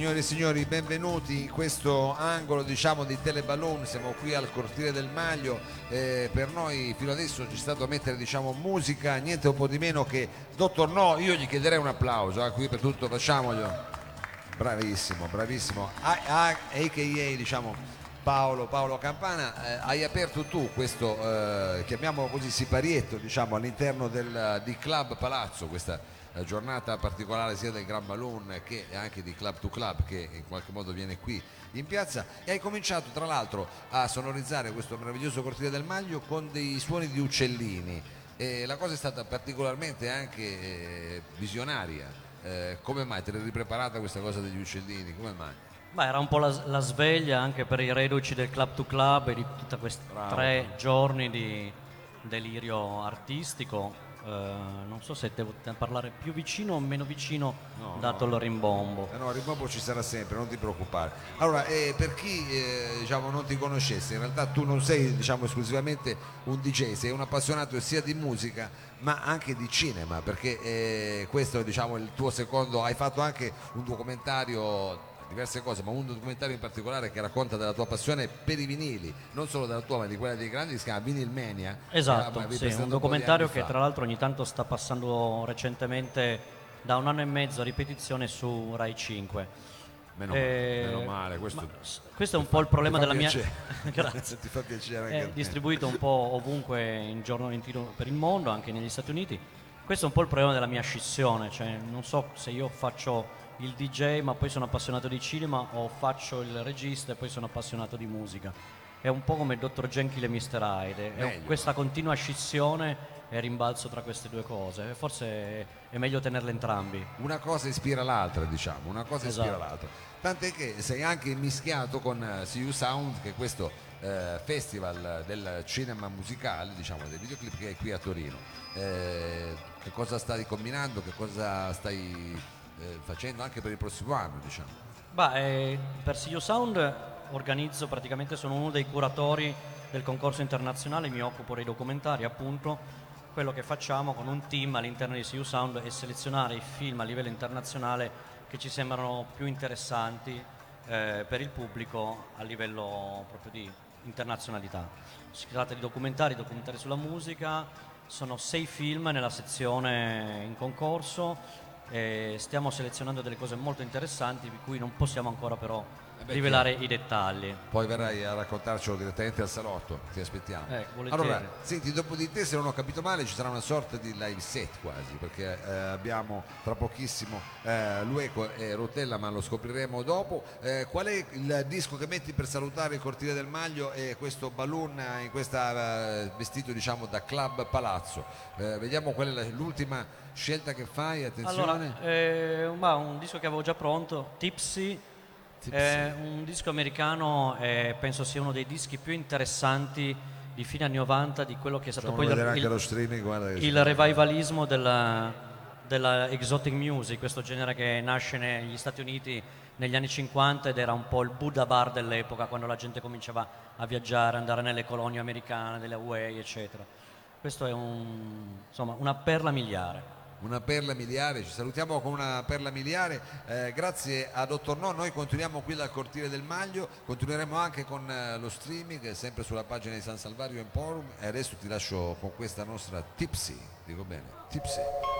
Signore e signori, benvenuti in questo angolo diciamo di Teleballoon, siamo qui al cortile del Maglio, eh, per noi fino adesso ci è stato mettere diciamo musica, niente un po' di meno che Dottor No, io gli chiederei un applauso, eh, qui per tutto facciamoglielo, bravissimo, bravissimo, a- a.k.a. diciamo Paolo, Paolo Campana, eh, hai aperto tu questo, eh, chiamiamolo così, siparietto diciamo all'interno del, di Club Palazzo, questa giornata particolare sia del Gran Balloon che anche di Club to Club che in qualche modo viene qui in piazza e hai cominciato tra l'altro a sonorizzare questo meraviglioso cortile del Maglio con dei suoni di uccellini e la cosa è stata particolarmente anche eh, visionaria Eh, come mai te l'hai ripreparata questa cosa degli uccellini come mai? Beh, era un po' la, la sveglia anche per i reduci del Club to Club e di tutti questi Bravo. tre giorni di delirio artistico. Eh, non so se devo parlare più vicino o meno vicino, No, dato no. il rimbombo. Eh no, il rimombo ci sarà sempre, non ti preoccupare. Allora, eh, per chi eh, diciamo, non ti conoscesse, in realtà tu non sei diciamo, esclusivamente un DJ, sei un appassionato sia di musica ma anche di cinema, perché eh, questo è diciamo, il tuo secondo, hai fatto anche un documentario diverse cose, ma un documentario in particolare che racconta della tua passione per i vinili, non solo della tua ma di quella dei grandi, si chiama Vinyl Mania. Esatto, sì, un documentario anni che fa. tra l'altro ogni tanto sta passando recentemente da un anno e mezzo a ripetizione su Rai 5. Meno, Eh, male, meno male, questo questo è un po' il problema fa della mia... Grazie. ti fa piacere anche È distribuito un po' ovunque in giorno in tiro per il mondo, anche negli Stati Uniti. Questo è un po' il problema della mia scissione, cioè non so se io faccio il DJ ma poi sono appassionato di cinema o faccio il regista e poi sono appassionato di musica. È un po' come il Dr. Jekyll e Mr. Hyde, è questa continua scissione e rimbalzo tra queste due cose. Forse è, meglio tenerle entrambi. una cosa ispira l'altra, diciamo, una cosa ispira Esatto. l'altra. Tant'è che sei anche mischiato con eh, See You Sound, che è questo eh, festival del cinema musicale, diciamo, dei videoclip che è qui a Torino. Eh, che cosa stai combinando, che cosa stai eh, facendo anche per il prossimo anno, diciamo? Bah, eh, per Silio Sound organizzo praticamente, sono uno dei curatori del concorso internazionale, mi occupo dei documentari appunto. Quello che facciamo con un team all'interno di Silio Sound è selezionare i film a livello internazionale che ci sembrano più interessanti eh, per il pubblico a livello proprio di internazionalità. Si tratta di documentari, documentari sulla musica, sono sei film nella sezione in concorso stiamo selezionando delle cose molto interessanti di cui non possiamo ancora però Eh beh, rivelare i dettagli. Poi verrai a raccontarcelo direttamente al salotto, ti aspettiamo. Eh, allora, senti, dopo di te, se non ho capito male, ci sarà una sorta di live set quasi, perché eh, abbiamo tra pochissimo eh, Lueco e Rotella, ma lo scopriremo dopo. Eh, qual è il disco che metti per salutare il cortile del Maglio e questo balloon in questa eh, vestito diciamo da club palazzo? Eh, vediamo qual è la- l'ultima scelta che fai, attenzione. Allora, eh, ma un disco che avevo già pronto, Tipsy. È un disco americano e penso sia uno dei dischi più interessanti di fine anni 90 di quello che è stato Facciamo poi vedere il, anche lo streaming, guarda che il revivalismo della, della exotic music, questo genere che nasce negli Stati Uniti negli anni 50 ed era un po' il Buddha bar dell'epoca quando la gente cominciava a viaggiare, andare nelle colonie americane, delle Hawaii, eccetera. Questo è un, insomma, una perla miliare. Una perla miliare, ci salutiamo con una perla miliare, Eh, grazie a Dottor No, noi continuiamo qui dal cortile del Maglio, continueremo anche con eh, lo streaming, sempre sulla pagina di San Salvario Emporium e adesso ti lascio con questa nostra Tipsy, dico bene, Tipsy.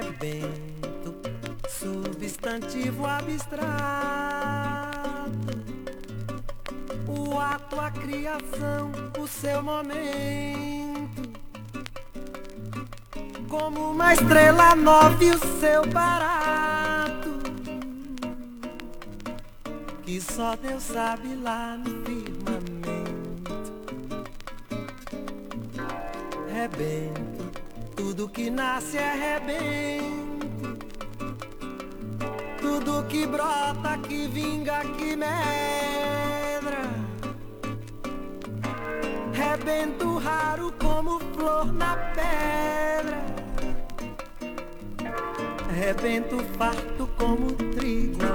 Rebento, substantivo abstrato. O ato, a criação, o seu momento. Como uma estrela nova e o seu barato. Que só Deus sabe lá no firmamento. Rebento, tudo que nasce é rebento. Tudo que brota, que vinga, que medra. Rebento raro como flor na pedra. Rebento farto como trigo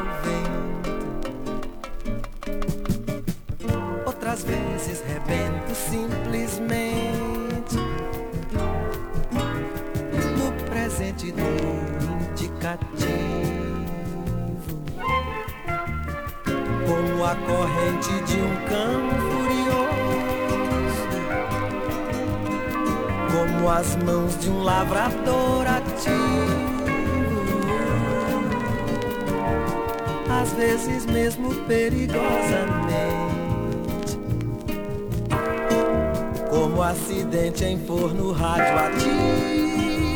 como as mãos de um lavrador ativo. às vezes mesmo perigosamente, como acidente em forno radioativo.